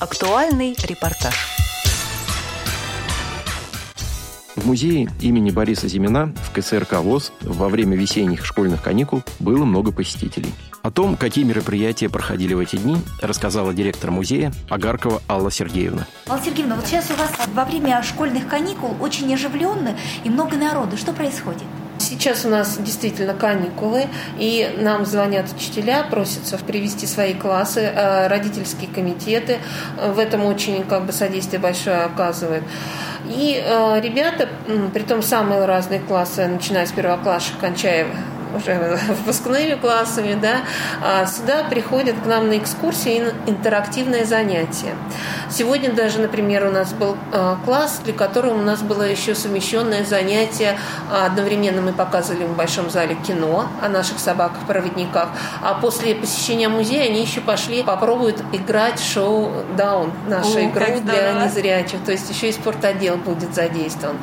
Актуальный репортаж. В музее имени Бориса Зимина в КСРК ВОЗ во время весенних школьных каникул было много посетителей. О том, какие мероприятия проходили в эти дни, рассказала директор музея Агаркова Алла Сергеевна. Алла Сергеевна, вот сейчас у вас во время школьных каникул очень оживленно и много народу. Что происходит? Сейчас у нас действительно каникулы, и нам звонят учителя, просятся привести свои классы, э, родительские комитеты в этом очень как бы содействие большое оказывают. И э, ребята, при том самые разные классы, начиная с первокласса, кончая уже выпускными классами, да, а сюда приходят к нам на экскурсии интерактивное занятие. Сегодня даже, например, у нас был а, класс, для которого у нас было еще совмещенное занятие. Одновременно мы показывали в большом зале кино о наших собаках-проводниках, а после посещения музея они еще пошли попробуют играть шоу «Даун», нашу О, игру для незрячих, то есть еще и спортотдел будет задействован.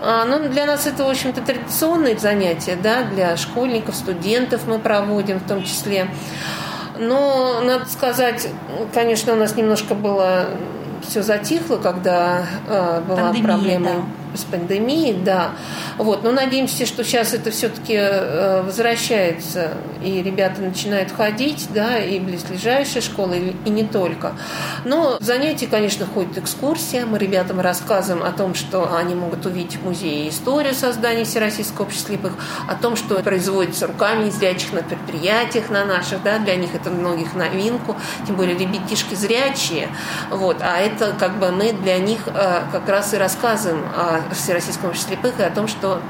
А, ну, для нас это, в общем-то, традиционное занятие, да, для школьников, школьников, студентов мы проводим в том числе. Но, надо сказать, конечно, у нас немножко было все затихло, когда э, была Пандемия, проблема. Да с пандемией, да. Вот. Но надеемся, что сейчас это все-таки э, возвращается, и ребята начинают ходить, да, и близлежащие школы, и не только. Но занятия, конечно, ходят экскурсия. Мы ребятам рассказываем о том, что они могут увидеть в музее историю создания Всероссийского общества слепых, о том, что производится руками незрячих на предприятиях на наших, да, для них это многих новинку, тем более ребятишки зрячие, вот, а это как бы мы для них э, как раз и рассказываем о Всероссийском обществе слепых и о том, что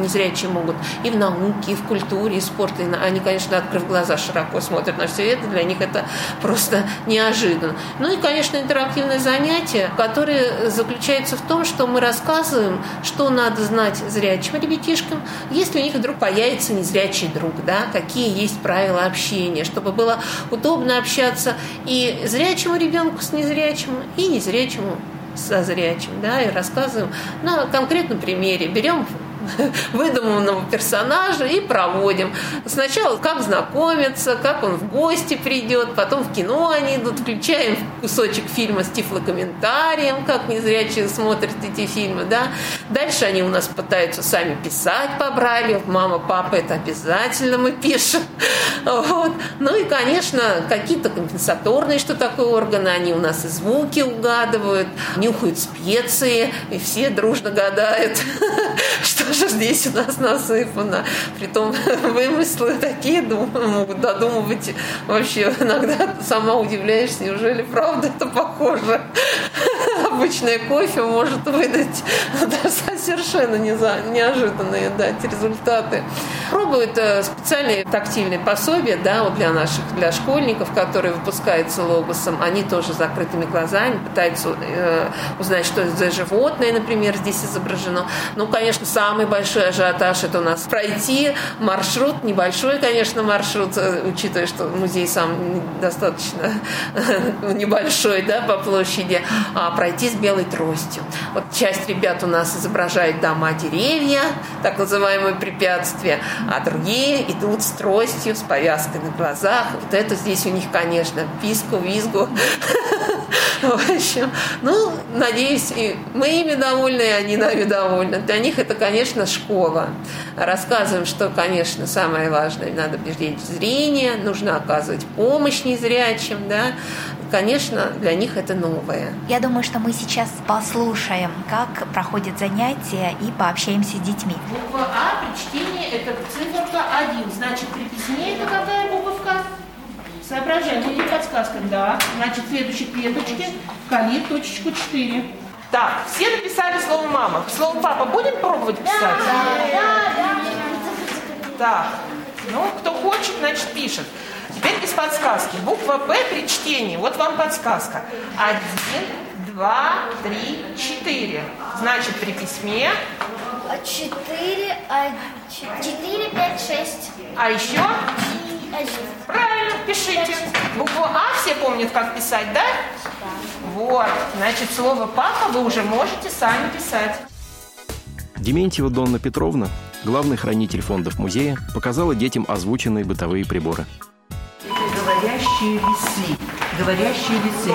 незрячие могут и в науке, и в культуре, и в спорте. Они, конечно, открыв глаза, широко смотрят на все это. Для них это просто неожиданно. Ну и, конечно, интерактивное занятие, которое заключается в том, что мы рассказываем, что надо знать зрячим ребятишкам, если у них вдруг появится незрячий друг, да, какие есть правила общения, чтобы было удобно общаться и зрячему ребенку с незрячим, и незрячему со зрячим, да, и рассказываем на конкретном примере. Берем выдуманного персонажа и проводим. Сначала как знакомиться, как он в гости придет, потом в кино они идут, включаем кусочек фильма с тифлокомментарием, как незрячие смотрят эти фильмы, да. Дальше они у нас пытаются сами писать по. Мама, папа, это обязательно мы пишем. Вот. Ну и, конечно, какие-то компенсаторные, что такое органы, они у нас и звуки угадывают, нюхают специи, и все дружно гадают, что же здесь у нас насыпано. Притом вымыслы такие могут додумывать. Вообще иногда сама удивляешься, неужели правда это похоже. Обычное кофе может выдать совершенно неожиданные дать результаты. Пробуют э, специальные тактильные пособия да, вот для наших, для школьников, которые выпускаются логосом. Они тоже с закрытыми глазами пытаются э, узнать, что это за животное, например, здесь изображено. Ну, конечно, самый большой ажиотаж это у нас пройти маршрут, небольшой, конечно, маршрут, э, учитывая, что музей сам достаточно небольшой, да, по площади, а пройти с белой тростью. Вот часть ребят у нас изображает дома, деревья, так называемые препятствия, а другие идут с тростью, с повязкой на глазах. Вот это здесь у них, конечно, писку, визгу. В общем, ну, надеюсь, и мы ими довольны, и они нами довольны. Для них это, конечно, школа. Рассказываем, что, конечно, самое важное, надо беречь зрение, нужно оказывать помощь незрячим, да. Конечно, для них это новое. Я думаю, что мы сейчас послушаем, как проходят занятия и пообщаемся с детьми. Буква А при чтении это циферка 1. Значит, при письме это какая буковка? Соображаем, будет подсказка. Да. Значит, в следующей клеточке кали точечку 4. Так, все написали слово мама. Слово папа будем пробовать писать? Да, да, да. Так, ну, кто хочет, значит, пишет. Теперь без подсказки. Буква П при чтении. Вот вам подсказка. Один, два, три, четыре. Значит, при письме... Четыре, четыре, пять, шесть. А еще? Правильно, пишите. Букву А все помнят, как писать, да? Вот. Значит, слово «папа» вы уже можете сами писать. Дементьева Донна Петровна, главный хранитель фондов музея, показала детям озвученные бытовые приборы. Это говорящие весы. говорящие весы.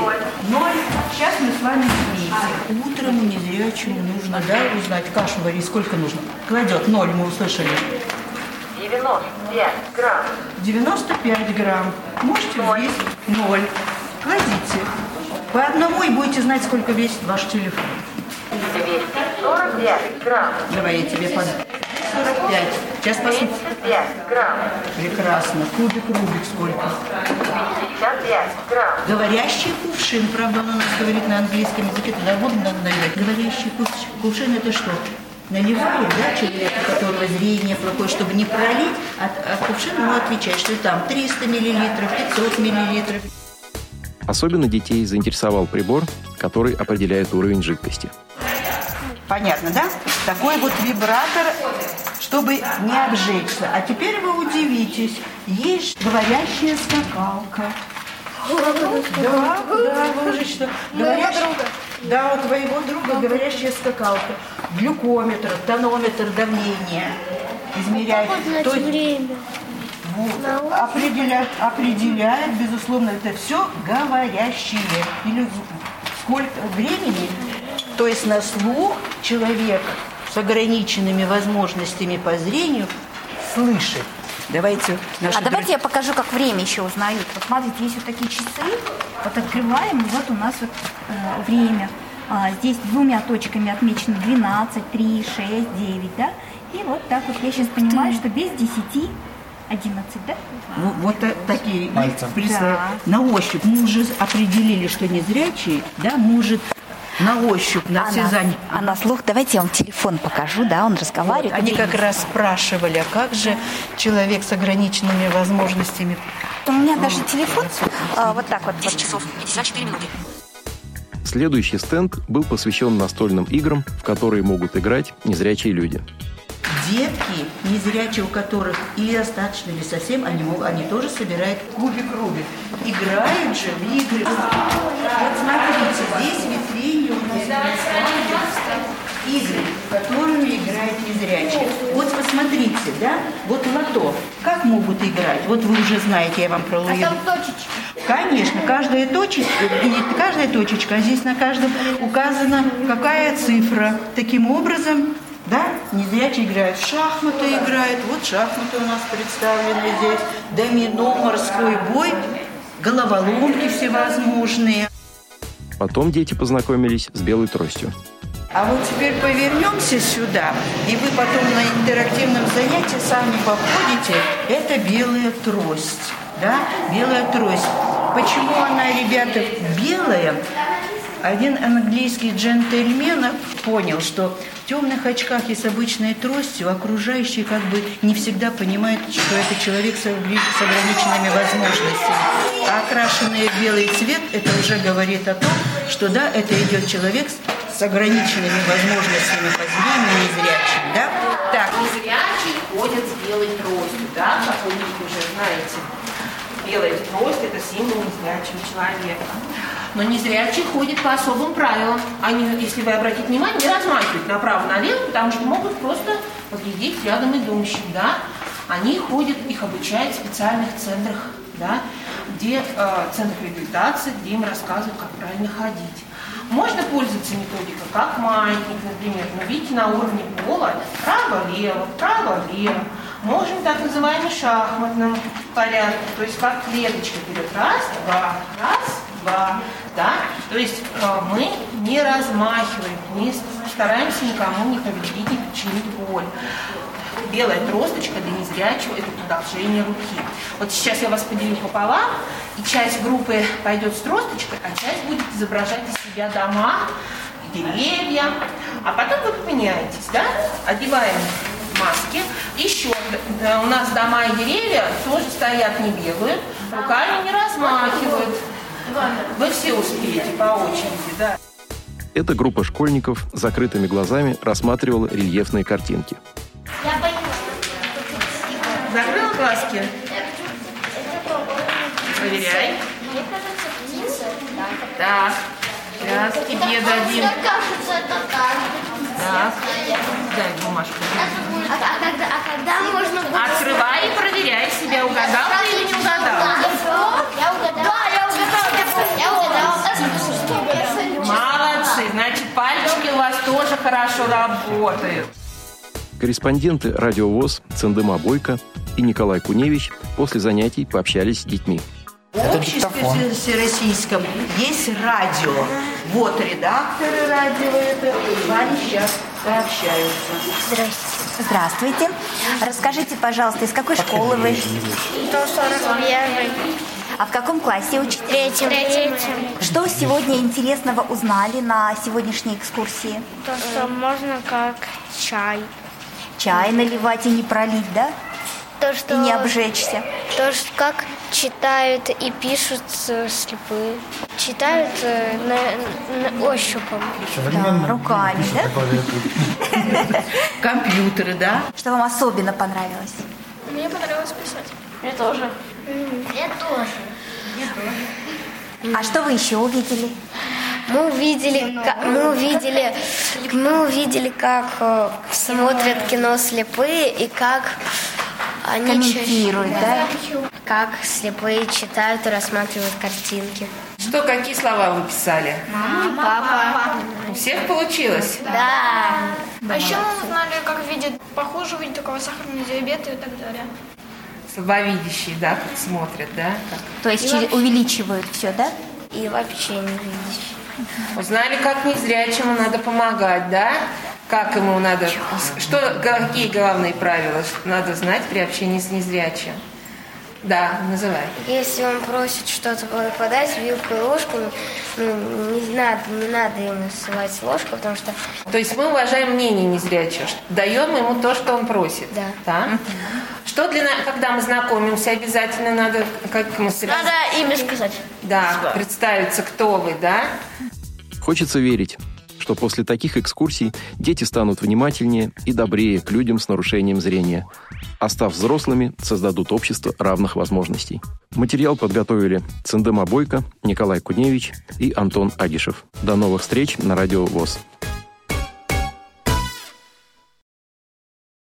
Ноль. Сейчас мы с вами вместе. Утром незрячему нужно, да, узнать, кашу варить сколько нужно. Кладет ноль, мы услышали. 95 грамм. 95 грамм. Можете взвесить ноль. Кладите. По одному и будете знать, сколько весит ваш телефон. 245 грамм. Давай я тебе под 45. Сейчас посмотрим. 35 грамм. Прекрасно. Кубик Рубик сколько? 55 грамм. Говорящий кувшин, правда, он у нас говорит на английском языке, туда воду надо наливать. Говорящий кувшин, кувшин это что? Наливает, да, человек, у которого зрение плохое, чтобы не пролить, а, а кувшин ему отвечает, что там 300 миллилитров, 500 миллилитров. Особенно детей заинтересовал прибор, который определяет уровень жидкости. Понятно, да? Такой вот вибратор, чтобы не обжечься. А теперь вы удивитесь, есть говорящая скакалка. Да, да, что? Говорящая, да, у твоего друга говорящая скакалка. Глюкометр, тонометр давления измеряет. То есть- время. вот, определяет, определяет, безусловно, это все говорящие. Или сколько времени, то есть на слух человек с ограниченными возможностями по зрению слышит. Давайте наши А давайте я покажу, как время еще узнают. Вот смотрите, есть вот такие часы. Вот открываем, и вот у нас вот э, время. А, здесь двумя точками отмечено 12, 3, 6, 9, да? И вот так вот я сейчас понимаю, что без 10, 11, да? Вот, вот та- такие Пальцем. представь, Да. на ощупь. Мы уже определили, что незрячий, да, может на ощупь, на А на, осязание. а на слух, давайте я вам телефон покажу, да, он Вот, разговаривает. Они как раз спрашивали, а как же человек с ограниченными возможностями У меня даже телефон а, вот так вот. 10 часов, 54 минуты. Следующий стенд был посвящен настольным играм, в которые могут играть незрячие люди. Детки, незрячие у которых или достаточно, или совсем, они, они тоже собирают кубик Рубик. Играют же в игры. Вот смотрите, здесь в игры, которыми играют незрячие. Вот посмотрите, да, вот лото. Как могут играть? Вот вы уже знаете, я вам про А Луи. там точечки. Конечно, каждая точечка, не каждая точечка, а здесь на каждом указана какая цифра. Таким образом, да, незрячие играют в шахматы, играют. Вот шахматы у нас представлены здесь. Домино, морской бой, головоломки всевозможные. Потом дети познакомились с белой тростью. А вот теперь повернемся сюда, и вы потом на интерактивном занятии сами походите. Это белая трость, да, белая трость. Почему она, ребята, белая? Один английский джентльмен понял, что в темных очках и с обычной тростью окружающие как бы не всегда понимают, что это человек с огр- с ограниченными возможностями. А окрашенный в белый цвет, это уже говорит о том, что да, это идет человек с- ограниченными возможностями по зрению, незрячим, да? Так, Незрячие ходят с белой тростью, да, как вы уже знаете. Белая трость – это символ незрячего человека. Но незрячие ходят по особым правилам. Они, если вы обратите внимание, не размахивают направо-налево, потому что могут просто поглядеть рядом идущим, да. Они ходят, их обучают в специальных центрах, да, где э, центрах реабилитации, где им рассказывают, как правильно ходить. Можно пользоваться методикой, как маятник, например, но видите, на уровне пола право-лево, право-лево. Можем так называемый шахматном порядке, то есть как клеточка вперед. Раз, два, раз, два. Да? То есть э, мы не размахиваем, не стараемся никому не повредить, не причинить боль. Белая тросточка для незрячего – это продолжение руки. Вот сейчас я вас поделю пополам, и часть группы пойдет с тросточкой, а часть будет изображать из себя дома, деревья. А потом вы поменяетесь, да? Одеваем маски. Еще да, у нас дома и деревья тоже стоят, не бегают, руками не размахивают. Вы все успеете по очереди, да. Эта группа школьников закрытыми глазами рассматривала рельефные картинки. Закрыл глазки? Проверяй. Так. Сейчас тебе дадим. Так. Дай бумажку. А когда, а когда можно будет... Открывай и проверяй себя, угадал или не угадал. Я угадал. Да, я угадал. Я угадал. Молодцы. Значит, пальчики у вас тоже хорошо работают. Корреспонденты «Радио ВОЗ» Цендема Бойко и Николай Куневич после занятий пообщались с детьми. В обществе всероссийском есть радио. Вот редакторы радио это. С вами сейчас пообщаются. Здравствуйте. Здравствуйте. Расскажите, пожалуйста, из какой школы вы? 141. А в каком классе учитесь? Третьем. Третьем. Что сегодня интересного узнали на сегодняшней экскурсии? То, что можно как чай. Чай наливать и не пролить, да? То, что... И не обжечься. То, что как читают и пишут э, слепые. Читают э, на, на ощупом. Да, руками, да? Компьютеры, да? Что вам особенно понравилось? Мне понравилось писать. Мне тоже. Мне тоже. А что вы еще увидели? Мы увидели, мы увидели, мы увидели, как э, смотрят кино слепые и как они ча- Комментируют, да? как слепые читают и рассматривают картинки. Что, какие слова вы писали? Папа. У всех получилось? Да. А еще мы узнали, как видят похожего такого сахарного диабета и так далее. Слабовидящие, да, как смотрят, да? Как? То есть через- увеличивают все, да? И вообще не видящие. Узнали, как незрячему надо помогать, да? Как ему надо... Что, какие главные правила надо знать при общении с незрячим? Да, называй. Если он просит что-то подать, вилку и ложку, ну, не надо, не надо ему ссылать ложку, потому что То есть мы уважаем мнение незрячего, даем ему то, что он просит. Да. Что для нас, когда мы знакомимся, обязательно надо, как мы сразу- имя сказать. да, представиться, кто вы, да? Хочется верить, что после таких экскурсий дети станут внимательнее и добрее к людям с нарушением зрения, а став взрослыми, создадут общество равных возможностей. Материал подготовили Цендема Бойко, Николай Куневич и Антон Агишев. До новых встреч на Радио ВОЗ.